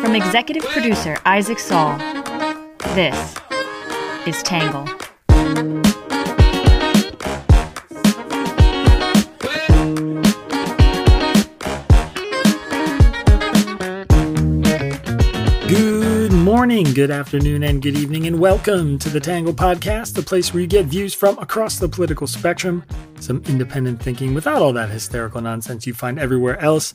From executive producer Isaac Saul, this is Tangle. Good morning, good afternoon, and good evening, and welcome to the Tangle Podcast, the place where you get views from across the political spectrum, some independent thinking without all that hysterical nonsense you find everywhere else.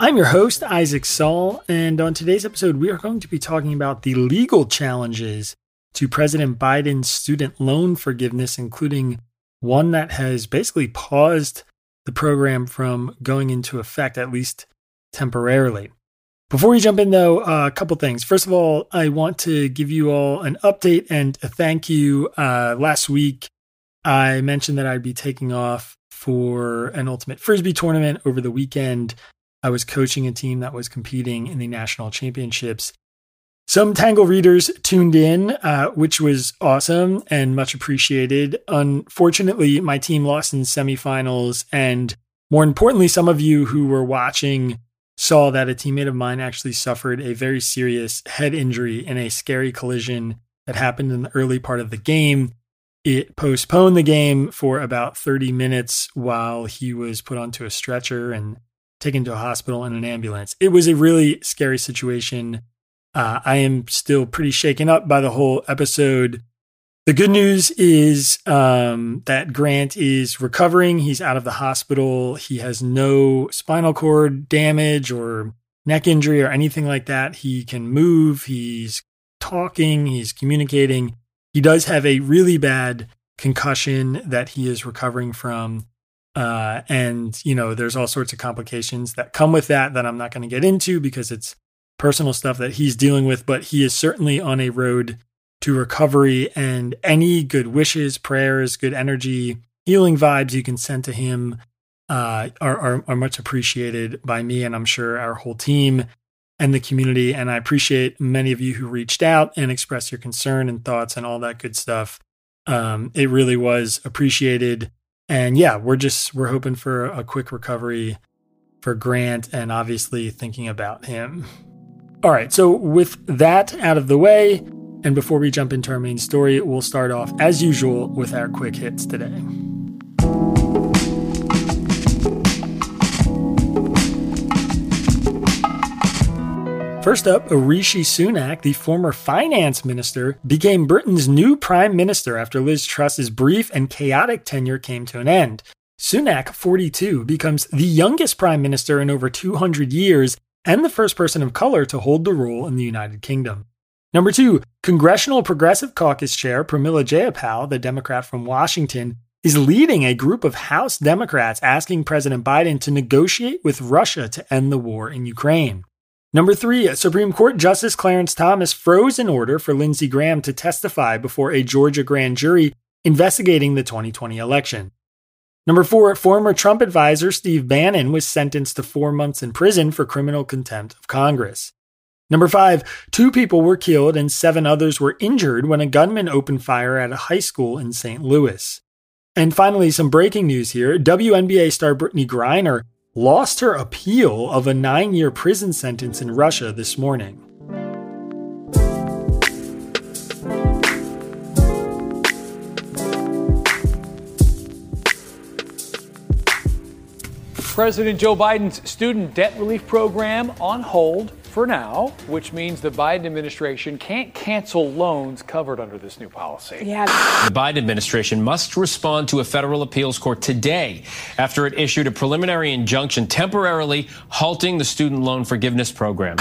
I'm your host, Isaac Saul, and on today's episode, we are going to be talking about the legal challenges to President Biden's student loan forgiveness, including one that has basically paused the program from going into effect, at least temporarily. Before we jump in, though, a couple things. First of all, I want to give you all an update and a thank you. Uh, last week, I mentioned that I'd be taking off for an Ultimate Frisbee tournament over the weekend. I was coaching a team that was competing in the national championships. Some Tangle readers tuned in, uh, which was awesome and much appreciated. Unfortunately, my team lost in semifinals, and more importantly, some of you who were watching saw that a teammate of mine actually suffered a very serious head injury in a scary collision that happened in the early part of the game. It postponed the game for about 30 minutes while he was put onto a stretcher and taken to a hospital in an ambulance. It was a really scary situation. Uh, I am still pretty shaken up by the whole episode. The good news is um, that Grant is recovering. He's out of the hospital. He has no spinal cord damage or neck injury or anything like that. He can move. He's talking. He's communicating. He does have a really bad concussion that he is recovering from. Uh, and, you know, there's all sorts of complications that come with that that I'm not going to get into because it's personal stuff that he's dealing with, but he is certainly on a road to recovery and any good wishes, prayers, good energy, healing vibes you can send to him uh, are, are, are much appreciated by me and I'm sure our whole team and the community. And I appreciate many of you who reached out and expressed your concern and thoughts and all that good stuff. Um, it really was appreciated and yeah, we're just we're hoping for a quick recovery for Grant and obviously thinking about him. All right, so with that out of the way, and before we jump into our main story, we'll start off as usual with our quick hits today. First up, Rishi Sunak, the former finance minister, became Britain's new prime minister after Liz Truss's brief and chaotic tenure came to an end. Sunak, 42, becomes the youngest prime minister in over 200 years and the first person of color to hold the role in the United Kingdom. Number two, Congressional Progressive Caucus Chair Pramila Jayapal, the Democrat from Washington, is leading a group of House Democrats asking President Biden to negotiate with Russia to end the war in Ukraine. Number three, Supreme Court Justice Clarence Thomas froze an order for Lindsey Graham to testify before a Georgia grand jury investigating the 2020 election. Number four, former Trump advisor Steve Bannon was sentenced to four months in prison for criminal contempt of Congress. Number five, two people were killed and seven others were injured when a gunman opened fire at a high school in St. Louis. And finally, some breaking news here. WNBA star Brittney Griner lost her appeal of a nine year prison sentence in Russia this morning. President Joe Biden's student debt relief program on hold for now, which means the Biden administration can't cancel loans covered under this new policy. Yeah. The Biden administration must respond to a federal appeals court today after it issued a preliminary injunction temporarily halting the student loan forgiveness program.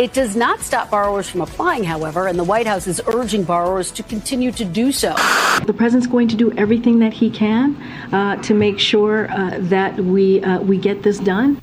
It does not stop borrowers from applying, however, and the White House is urging borrowers to continue to do so. The president's going to do everything that he can uh, to make sure uh, that we uh, we get this done.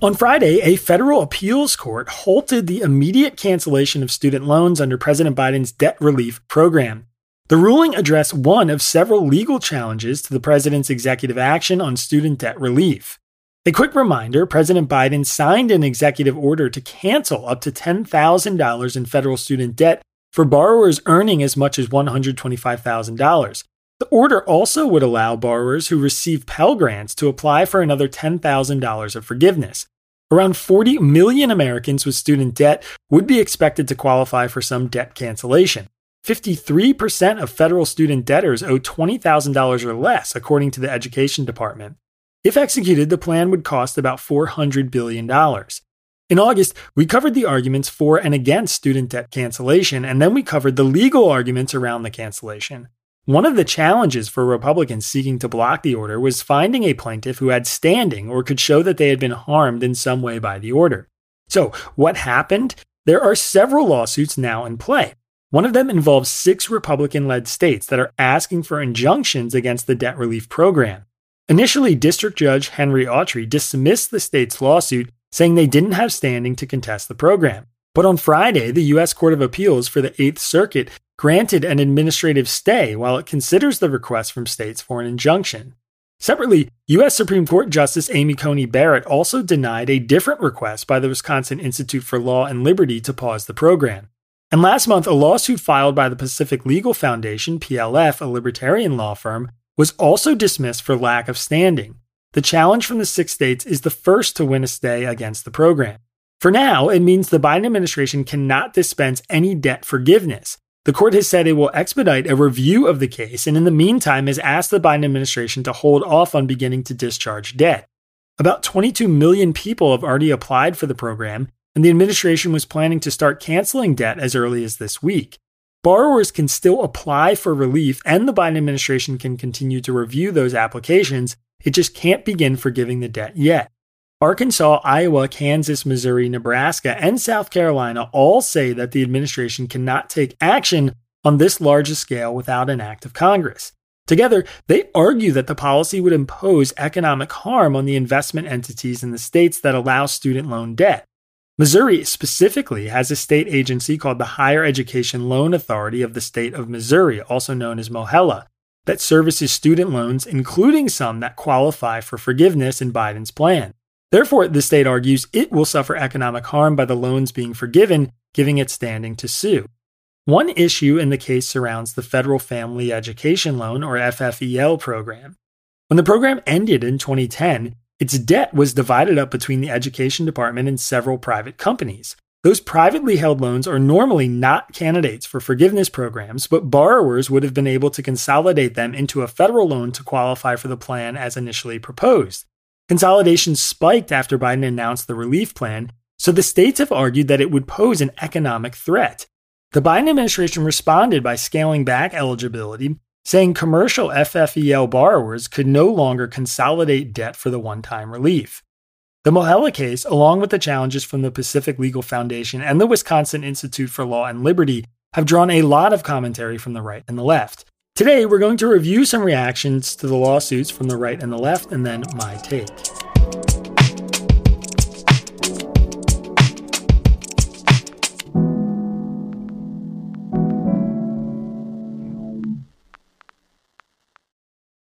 On Friday, a federal appeals court halted the immediate cancellation of student loans under President Biden's debt relief program. The ruling addressed one of several legal challenges to the president's executive action on student debt relief. A quick reminder President Biden signed an executive order to cancel up to $10,000 in federal student debt for borrowers earning as much as $125,000. The order also would allow borrowers who receive Pell Grants to apply for another $10,000 of forgiveness. Around 40 million Americans with student debt would be expected to qualify for some debt cancellation. 53% of federal student debtors owe $20,000 or less, according to the Education Department. If executed, the plan would cost about $400 billion. In August, we covered the arguments for and against student debt cancellation, and then we covered the legal arguments around the cancellation. One of the challenges for Republicans seeking to block the order was finding a plaintiff who had standing or could show that they had been harmed in some way by the order. So, what happened? There are several lawsuits now in play. One of them involves six Republican led states that are asking for injunctions against the debt relief program. Initially, District Judge Henry Autrey dismissed the state's lawsuit, saying they didn't have standing to contest the program. But on Friday, the U.S. Court of Appeals for the Eighth Circuit granted an administrative stay while it considers the request from states for an injunction. Separately, U.S. Supreme Court Justice Amy Coney Barrett also denied a different request by the Wisconsin Institute for Law and Liberty to pause the program. And last month, a lawsuit filed by the Pacific Legal Foundation, PLF, a libertarian law firm, was also dismissed for lack of standing. The challenge from the six states is the first to win a stay against the program. For now, it means the Biden administration cannot dispense any debt forgiveness. The court has said it will expedite a review of the case and in the meantime has asked the Biden administration to hold off on beginning to discharge debt. About 22 million people have already applied for the program, and the administration was planning to start canceling debt as early as this week. Borrowers can still apply for relief, and the Biden administration can continue to review those applications. It just can't begin forgiving the debt yet. Arkansas, Iowa, Kansas, Missouri, Nebraska, and South Carolina all say that the administration cannot take action on this large scale without an act of Congress. Together, they argue that the policy would impose economic harm on the investment entities in the states that allow student loan debt. Missouri specifically has a state agency called the Higher Education Loan Authority of the state of Missouri, also known as MOHELA, that services student loans, including some that qualify for forgiveness in Biden's plan. Therefore, the state argues it will suffer economic harm by the loans being forgiven, giving it standing to sue. One issue in the case surrounds the Federal Family Education Loan, or FFEL, program. When the program ended in 2010, its debt was divided up between the education department and several private companies. Those privately held loans are normally not candidates for forgiveness programs, but borrowers would have been able to consolidate them into a federal loan to qualify for the plan as initially proposed. Consolidation spiked after Biden announced the relief plan, so the states have argued that it would pose an economic threat. The Biden administration responded by scaling back eligibility saying commercial FFEL borrowers could no longer consolidate debt for the one time relief. The MOHELA case, along with the challenges from the Pacific Legal Foundation and the Wisconsin Institute for Law and Liberty, have drawn a lot of commentary from the right and the left. Today, we're going to review some reactions to the lawsuits from the right and the left, and then my take.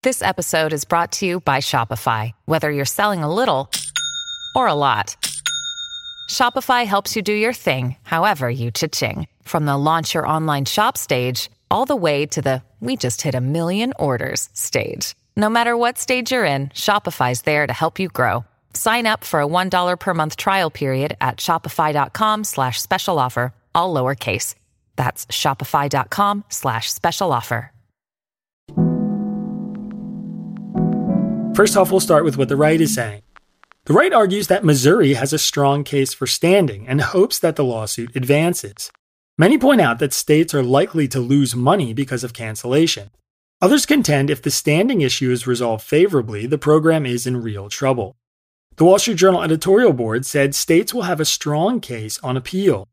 This episode is brought to you by Shopify. Whether you're selling a little or a lot, Shopify helps you do your thing, however you cha-ching. From the launch your online shop stage, all the way to the we just hit a million orders stage. No matter what stage you're in, Shopify's there to help you grow. Sign up for a $1 per month trial period at shopify.com slash special offer, all lowercase. That's shopify.com slash special offer. First off, we'll start with what the right is saying. The right argues that Missouri has a strong case for standing and hopes that the lawsuit advances. Many point out that states are likely to lose money because of cancellation. Others contend if the standing issue is resolved favorably, the program is in real trouble. The Wall Street Journal editorial board said states will have a strong case on appeal.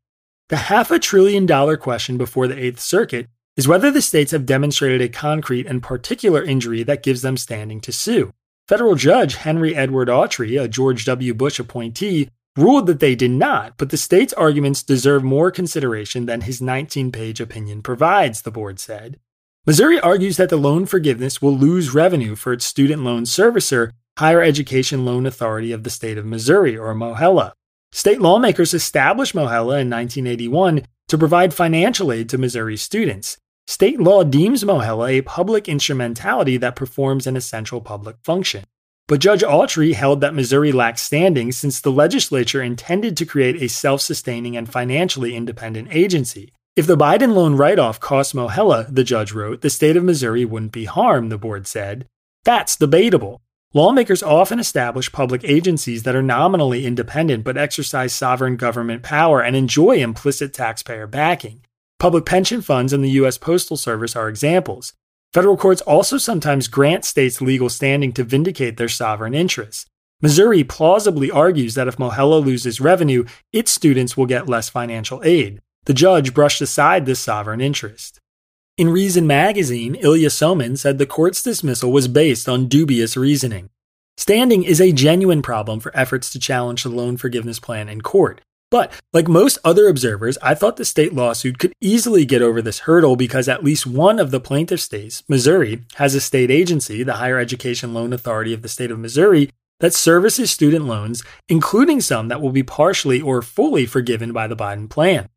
The half a trillion dollar question before the Eighth Circuit is whether the states have demonstrated a concrete and particular injury that gives them standing to sue. Federal Judge Henry Edward Autrey, a George W. Bush appointee, ruled that they did not, but the state's arguments deserve more consideration than his 19 page opinion provides, the board said. Missouri argues that the loan forgiveness will lose revenue for its student loan servicer, Higher Education Loan Authority of the State of Missouri, or MOHELA. State lawmakers established MOHELA in 1981 to provide financial aid to Missouri students. state law deems Mohela a public instrumentality that performs an essential public function. But Judge Autrey held that Missouri lacked standing since the legislature intended to create a self sustaining and financially independent agency. If the Biden loan write off cost Mohela, the judge wrote, the state of Missouri wouldn't be harmed, the board said. That's debatable. Lawmakers often establish public agencies that are nominally independent but exercise sovereign government power and enjoy implicit taxpayer backing. Public pension funds and the U.S. Postal Service are examples. Federal courts also sometimes grant states legal standing to vindicate their sovereign interests. Missouri plausibly argues that if Mohela loses revenue, its students will get less financial aid. The judge brushed aside this sovereign interest. In Reason magazine, Ilya Somin said the court's dismissal was based on dubious reasoning. Standing is a genuine problem for efforts to challenge the loan forgiveness plan in court. But, like most other observers, I thought the state lawsuit could easily get over this hurdle because at least one of the plaintiff states, Missouri, has a state agency, the Higher Education Loan Authority of the state of Missouri, that services student loans, including some that will be partially or fully forgiven by the Biden plan.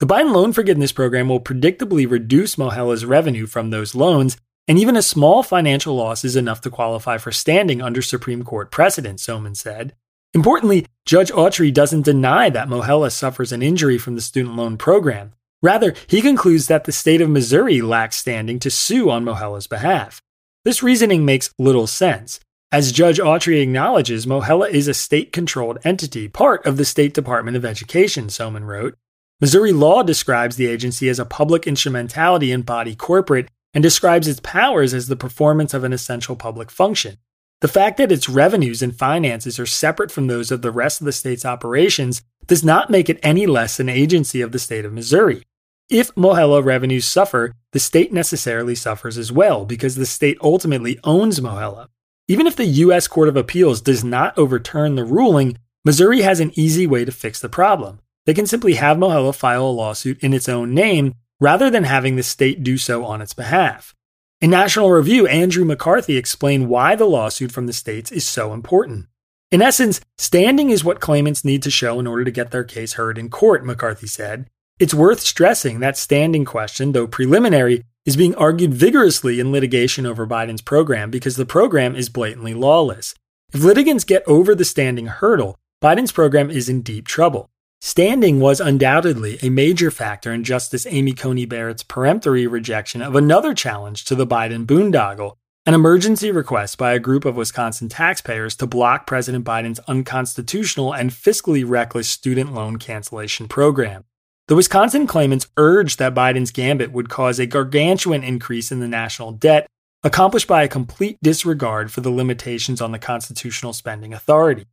The Biden loan forgiveness program will predictably reduce Mohela's revenue from those loans, and even a small financial loss is enough to qualify for standing under Supreme Court precedent, Somin said. Importantly, Judge Autrey doesn't deny that Mohela suffers an injury from the student loan program. Rather, he concludes that the state of Missouri lacks standing to sue on Mohela's behalf. This reasoning makes little sense. As Judge Autrey acknowledges, Mohela is a state controlled entity, part of the State Department of Education, Somin wrote. Missouri law describes the agency as a public instrumentality and body corporate and describes its powers as the performance of an essential public function. The fact that its revenues and finances are separate from those of the rest of the state's operations does not make it any less an agency of the state of Missouri. If Mohela revenues suffer, the state necessarily suffers as well because the state ultimately owns Mohela. Even if the U.S. Court of Appeals does not overturn the ruling, Missouri has an easy way to fix the problem. They can simply have Mohela file a lawsuit in its own name rather than having the state do so on its behalf. In National Review, Andrew McCarthy explained why the lawsuit from the states is so important. In essence, standing is what claimants need to show in order to get their case heard in court, McCarthy said. It's worth stressing that standing question, though preliminary, is being argued vigorously in litigation over Biden's program because the program is blatantly lawless. If litigants get over the standing hurdle, Biden's program is in deep trouble. Standing was undoubtedly a major factor in Justice Amy Coney Barrett's peremptory rejection of another challenge to the Biden boondoggle, an emergency request by a group of Wisconsin taxpayers to block President Biden's unconstitutional and fiscally reckless student loan cancellation program. The Wisconsin claimants urged that Biden's gambit would cause a gargantuan increase in the national debt, accomplished by a complete disregard for the limitations on the constitutional spending authority.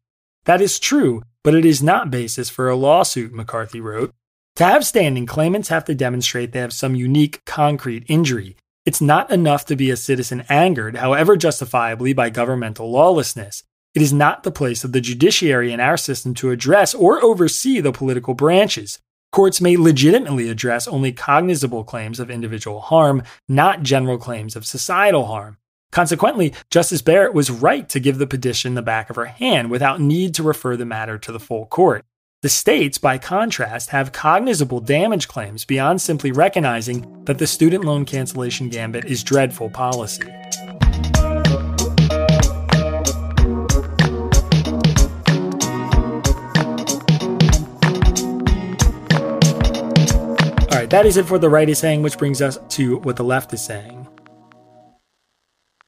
That is true, but it is not basis for a lawsuit, McCarthy wrote. To have standing, claimants have to demonstrate they have some unique, concrete injury. It's not enough to be a citizen angered, however justifiably, by governmental lawlessness. It is not the place of the judiciary in our system to address or oversee the political branches. Courts may legitimately address only cognizable claims of individual harm, not general claims of societal harm. Consequently, Justice Barrett was right to give the petition the back of her hand without need to refer the matter to the full court. The states, by contrast, have cognizable damage claims beyond simply recognizing that the student loan cancellation gambit is dreadful policy. All right, that is it for the right is saying, which brings us to what the left is saying.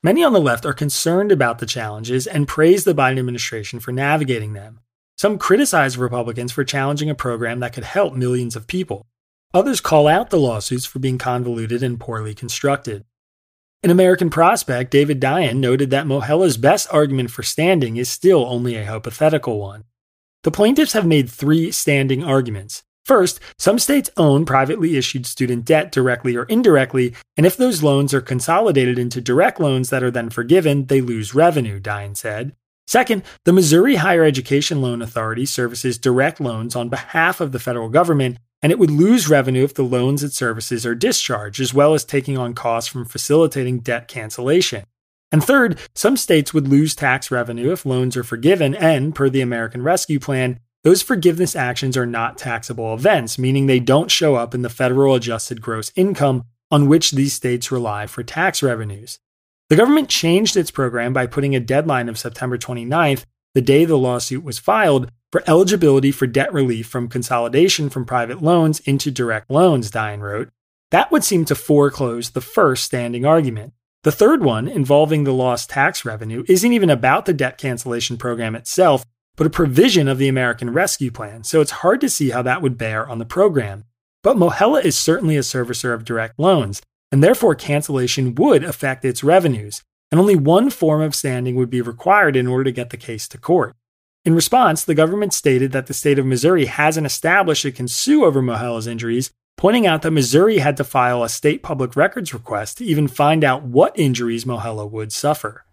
Many on the left are concerned about the challenges and praise the Biden administration for navigating them. Some criticize Republicans for challenging a program that could help millions of people. Others call out the lawsuits for being convoluted and poorly constructed. In American Prospect, David Dayen noted that Mohela's best argument for standing is still only a hypothetical one. The plaintiffs have made three standing arguments. First, some states own privately issued student debt directly or indirectly, and if those loans are consolidated into direct loans that are then forgiven, they lose revenue, Dayen said. Second, the Missouri Higher Education Loan Authority services direct loans on behalf of the federal government, and it would lose revenue if the loans it services are discharged, as well as taking on costs from facilitating debt cancellation. And third, some states would lose tax revenue if loans are forgiven, and, per the American Rescue Plan, those forgiveness actions are not taxable events, meaning they don't show up in the federal adjusted gross income on which these states rely for tax revenues. The government changed its program by putting a deadline of September 29th, the day the lawsuit was filed, for eligibility for debt relief from consolidation from private loans into direct loans, Dayen wrote. That would seem to foreclose the first standing argument. The third one, involving the lost tax revenue, isn't even about the debt cancellation program itself, but a provision of the American Rescue Plan, so it's hard to see how that would bear on the program. But Mohela is certainly a servicer of direct loans, and therefore cancellation would affect its revenues, and only one form of standing would be required in order to get the case to court. In response, the government stated that the state of Missouri hasn't established it can sue over Mohela's injuries, pointing out that Missouri had to file a state public records request to even find out what injuries Mohela would suffer.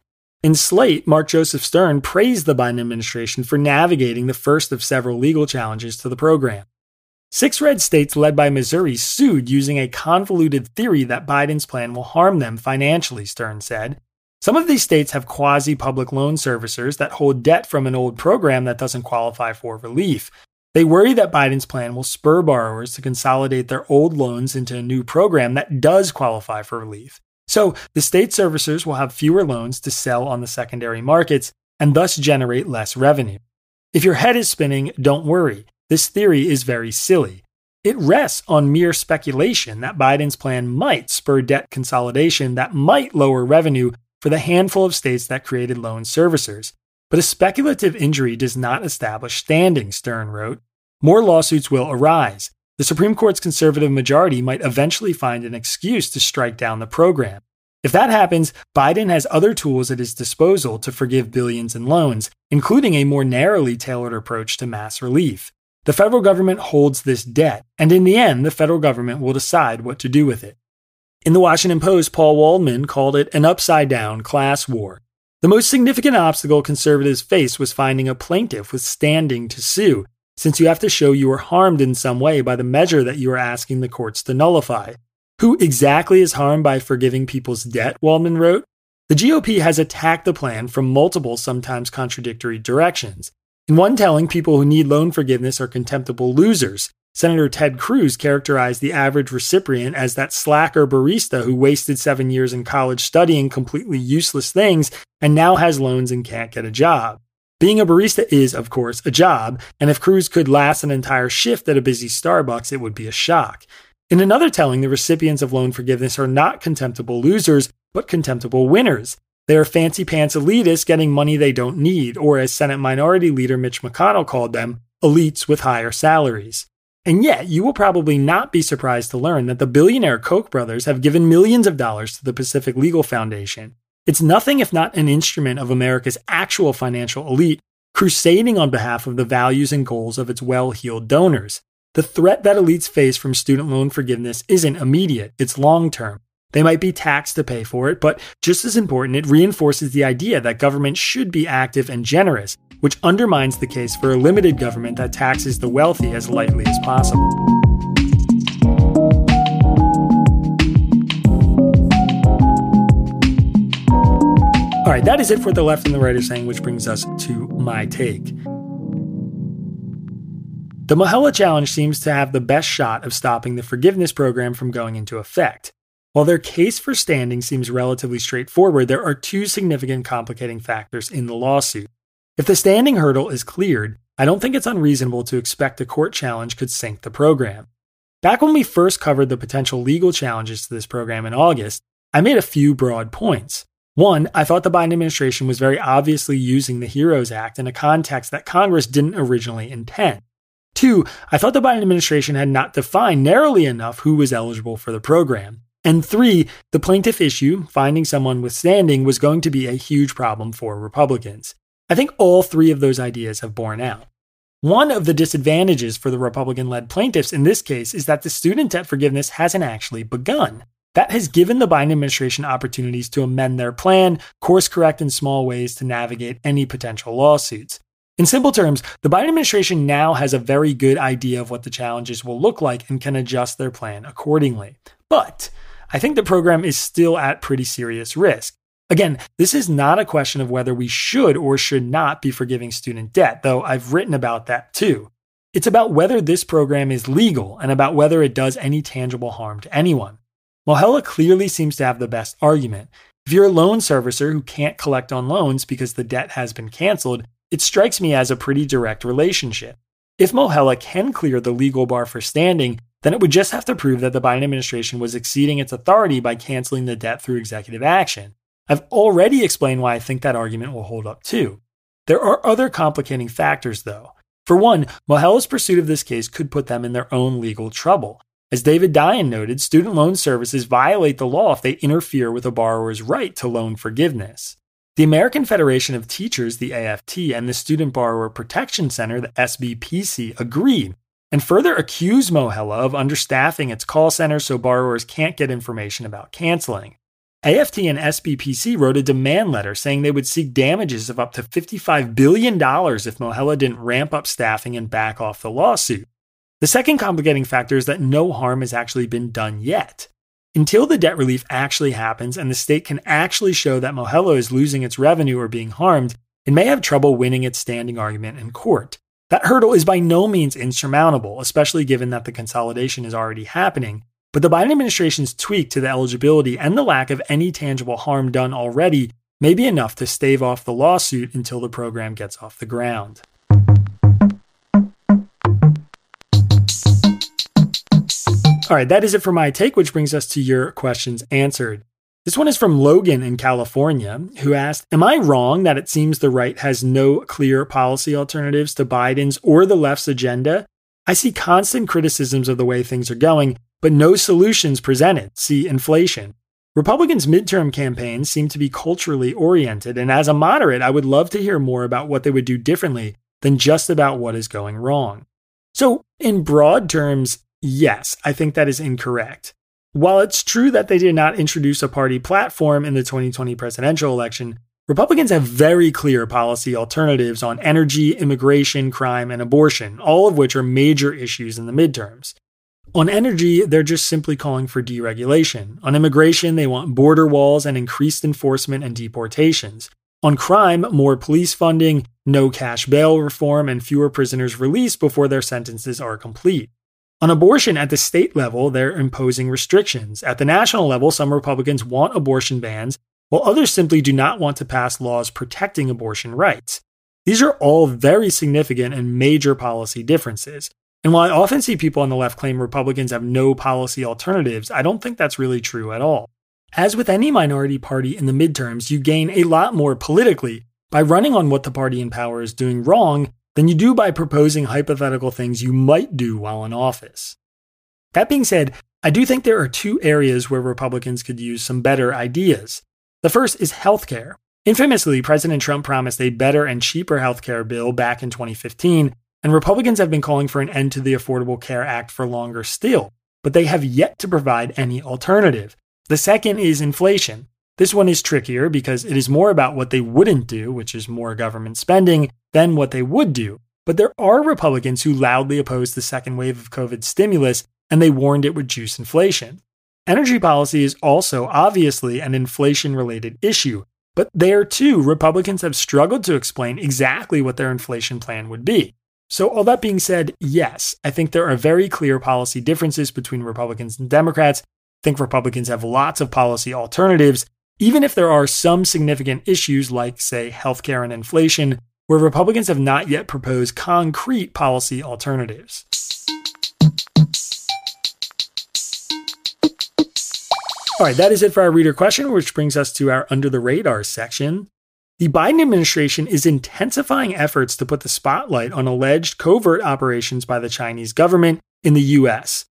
In Slate, Mark Joseph Stern praised the Biden administration for navigating the first of several legal challenges to the program. Six red states led by Missouri sued using a convoluted theory that Biden's plan will harm them financially, Stern said. Some of these states have quasi public loan servicers that hold debt from an old program that doesn't qualify for relief. They worry that Biden's plan will spur borrowers to consolidate their old loans into a new program that does qualify for relief. So the state servicers will have fewer loans to sell on the secondary markets and thus generate less revenue. If your head is spinning, don't worry. This theory is very silly. It rests on mere speculation that Biden's plan might spur debt consolidation that might lower revenue for the handful of states that created loan servicers. But a speculative injury does not establish standing, Stern wrote. More lawsuits will arise. The Supreme Court's conservative majority might eventually find an excuse to strike down the program. If that happens, Biden has other tools at his disposal to forgive billions in loans, including a more narrowly tailored approach to mass relief. The federal government holds this debt, and in the end, the federal government will decide what to do with it. In the Washington Post, Paul Waldman called it an upside down class war. The most significant obstacle conservatives faced was finding a plaintiff with standing to sue, since you have to show you were harmed in some way by the measure that you are asking the courts to nullify. Who exactly is harmed by forgiving people's debt? Waldman wrote. The GOP has attacked the plan from multiple, sometimes contradictory directions. In one telling, people who need loan forgiveness are contemptible losers, Senator Ted Cruz characterized the average recipient as that slacker barista who wasted seven years in college studying completely useless things and now has loans and can't get a job. Being a barista is, of course, a job, and if Cruz could last an entire shift at a busy Starbucks, it would be a shock. In another telling, the recipients of loan forgiveness are not contemptible losers, but contemptible winners. They are fancy pants elitists getting money they don't need, or as Senate Minority Leader Mitch McConnell called them, elites with higher salaries. And yet, you will probably not be surprised to learn that the billionaire Koch brothers have given millions of dollars to the Pacific Legal Foundation. It's nothing if not an instrument of America's actual financial elite crusading on behalf of the values and goals of its well heeled donors. The threat that elites face from student loan forgiveness isn't immediate, it's long term. They might be taxed to pay for it, but just as important, it reinforces the idea that government should be active and generous, which undermines the case for a limited government that taxes the wealthy as lightly as possible. Right, that is it for the left and the right are saying, which brings us to my take. The Mohela Challenge seems to have the best shot of stopping the forgiveness program from going into effect. While their case for standing seems relatively straightforward, there are two significant complicating factors in the lawsuit. If the standing hurdle is cleared, I don't think it's unreasonable to expect a court challenge could sink the program. Back when we first covered the potential legal challenges to this program in August, I made a few broad points. One, I thought the Biden administration was very obviously using the HEROES Act in a context that Congress didn't originally intend. Two, I thought the Biden administration had not defined narrowly enough who was eligible for the program. And three, the plaintiff issue, finding someone with standing, was going to be a huge problem for Republicans. I think all three of those ideas have borne out. One of the disadvantages for the Republican led plaintiffs in this case is that the student debt forgiveness hasn't actually begun. That has given the Biden administration opportunities to amend their plan, course correct in small ways to navigate any potential lawsuits. In simple terms, the Biden administration now has a very good idea of what the challenges will look like and can adjust their plan accordingly. But I think the program is still at pretty serious risk. Again, this is not a question of whether we should or should not be forgiving student debt, though I've written about that too. It's about whether this program is legal and about whether it does any tangible harm to anyone. Mohela clearly seems to have the best argument. If you're a loan servicer who can't collect on loans because the debt has been canceled, it strikes me as a pretty direct relationship. If Mohela can clear the legal bar for standing, then it would just have to prove that the Biden administration was exceeding its authority by canceling the debt through executive action. I've already explained why I think that argument will hold up too. There are other complicating factors, though. For one, Mohela's pursuit of this case could put them in their own legal trouble. As David Dayen noted, student loan services violate the law if they interfere with a borrower's right to loan forgiveness. The American Federation of Teachers, the AFT, and the Student Borrower Protection Center, the SBPC, agreed and further accused Mohela of understaffing its call center so borrowers can't get information about canceling. AFT and SBPC wrote a demand letter saying they would seek damages of up to $55 billion if Mohela didn't ramp up staffing and back off the lawsuit. The second complicating factor is that no harm has actually been done yet. Until the debt relief actually happens and the state can actually show that Mohela is losing its revenue or being harmed, it may have trouble winning its standing argument in court. That hurdle is by no means insurmountable, especially given that the consolidation is already happening. But the Biden administration's tweak to the eligibility and the lack of any tangible harm done already may be enough to stave off the lawsuit until the program gets off the ground. All right, that is it for my take, which brings us to your questions answered. This one is from Logan in California, who asked Am I wrong that it seems the right has no clear policy alternatives to Biden's or the left's agenda? I see constant criticisms of the way things are going, but no solutions presented. See inflation. Republicans' midterm campaigns seem to be culturally oriented, and as a moderate, I would love to hear more about what they would do differently than just about what is going wrong. So, in broad terms, Yes, I think that is incorrect. While it's true that they did not introduce a party platform in the 2020 presidential election, Republicans have very clear policy alternatives on energy, immigration, crime, and abortion, all of which are major issues in the midterms. On energy, they're just simply calling for deregulation. On immigration, they want border walls and increased enforcement and deportations. On crime, more police funding, no cash bail reform, and fewer prisoners released before their sentences are complete. On abortion at the state level, they're imposing restrictions. At the national level, some Republicans want abortion bans, while others simply do not want to pass laws protecting abortion rights. These are all very significant and major policy differences. And while I often see people on the left claim Republicans have no policy alternatives, I don't think that's really true at all. As with any minority party in the midterms, you gain a lot more politically by running on what the party in power is doing wrong than you do by proposing hypothetical things you might do while in office. That being said, I do think there are two areas where Republicans could use some better ideas. The first is healthcare. Infamously, President Trump promised a better and cheaper healthcare bill back in 2015, and Republicans have been calling for an end to the Affordable Care Act for longer still, but they have yet to provide any alternative. The second is inflation. This one is trickier because it is more about what they wouldn't do, which is more government spending, than what they would do. But there are Republicans who loudly oppose the second wave of COVID stimulus, and they warned it would juice inflation. Energy policy is also obviously an inflation related issue, but there too, Republicans have struggled to explain exactly what their inflation plan would be. So, all that being said, yes, I think there are very clear policy differences between Republicans and Democrats. I think Republicans have lots of policy alternatives, even if there are some significant issues like, say, healthcare and inflation, where Republicans have not yet proposed concrete policy alternatives. All right, that is it for our reader question, which brings us to our under the radar section. The Biden administration is intensifying efforts to put the spotlight on alleged covert operations by the Chinese government in the US.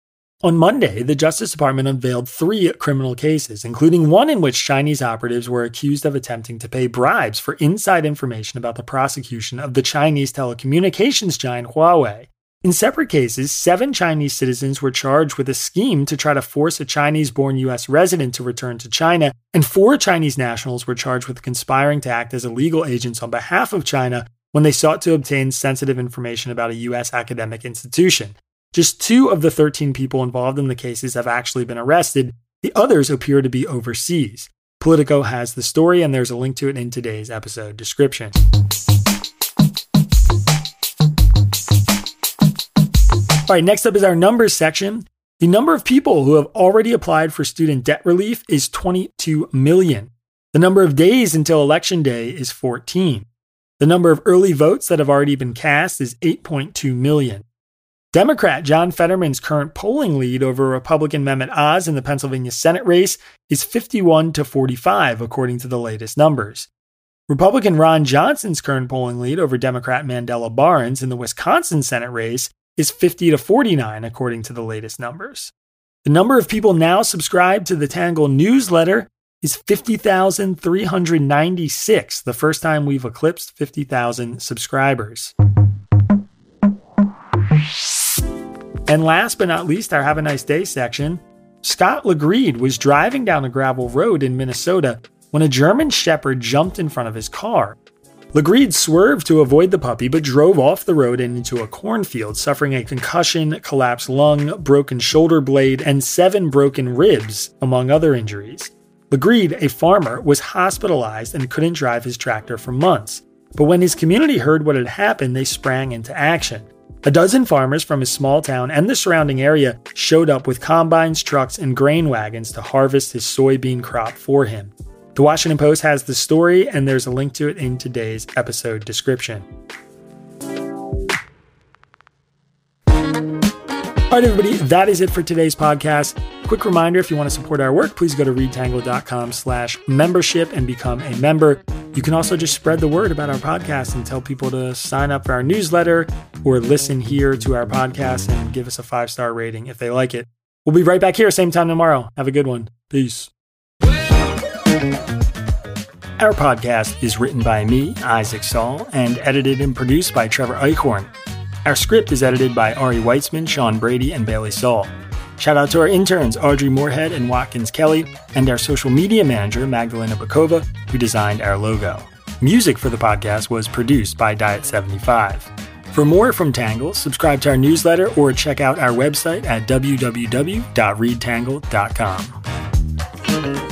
On Monday, the Justice Department unveiled three criminal cases, including one in which Chinese operatives were accused of attempting to pay bribes for inside information about the prosecution of the Chinese telecommunications giant Huawei. In separate cases, seven Chinese citizens were charged with a scheme to try to force a Chinese born U.S. resident to return to China, and four Chinese nationals were charged with conspiring to act as illegal agents on behalf of China when they sought to obtain sensitive information about a U.S. academic institution. Just two of the 13 people involved in the cases have actually been arrested. The others appear to be overseas. Politico has the story, and there's a link to it in today's episode description. All right, next up is our numbers section. The number of people who have already applied for student debt relief is 22 million. The number of days until election day is 14. The number of early votes that have already been cast is 8.2 million. Democrat John Fetterman's current polling lead over Republican Mehmet Oz in the Pennsylvania Senate race is 51 to 45, according to the latest numbers. Republican Ron Johnson's current polling lead over Democrat Mandela Barnes in the Wisconsin Senate race is 50 to 49, according to the latest numbers. The number of people now subscribed to the Tangle newsletter is 50,396, the first time we've eclipsed 50,000 subscribers. And last but not least, our Have a Nice Day section. Scott Legreed was driving down a gravel road in Minnesota when a German Shepherd jumped in front of his car. Legreed swerved to avoid the puppy but drove off the road and into a cornfield, suffering a concussion, collapsed lung, broken shoulder blade, and seven broken ribs, among other injuries. Legreed, a farmer, was hospitalized and couldn't drive his tractor for months. But when his community heard what had happened, they sprang into action. A dozen farmers from his small town and the surrounding area showed up with combines, trucks, and grain wagons to harvest his soybean crop for him. The Washington Post has the story, and there's a link to it in today's episode description. All right, everybody, that is it for today's podcast. Quick reminder, if you want to support our work, please go to readtangle.com slash membership and become a member. You can also just spread the word about our podcast and tell people to sign up for our newsletter or listen here to our podcast and give us a five-star rating if they like it. We'll be right back here, same time tomorrow. Have a good one. Peace. Our podcast is written by me, Isaac Saul, and edited and produced by Trevor Eichhorn. Our script is edited by Ari Weitzman, Sean Brady, and Bailey Saul. Shout out to our interns, Audrey Moorhead and Watkins Kelly, and our social media manager, Magdalena Bokowa, who designed our logo. Music for the podcast was produced by Diet75. For more from Tangle, subscribe to our newsletter or check out our website at www.readtangle.com.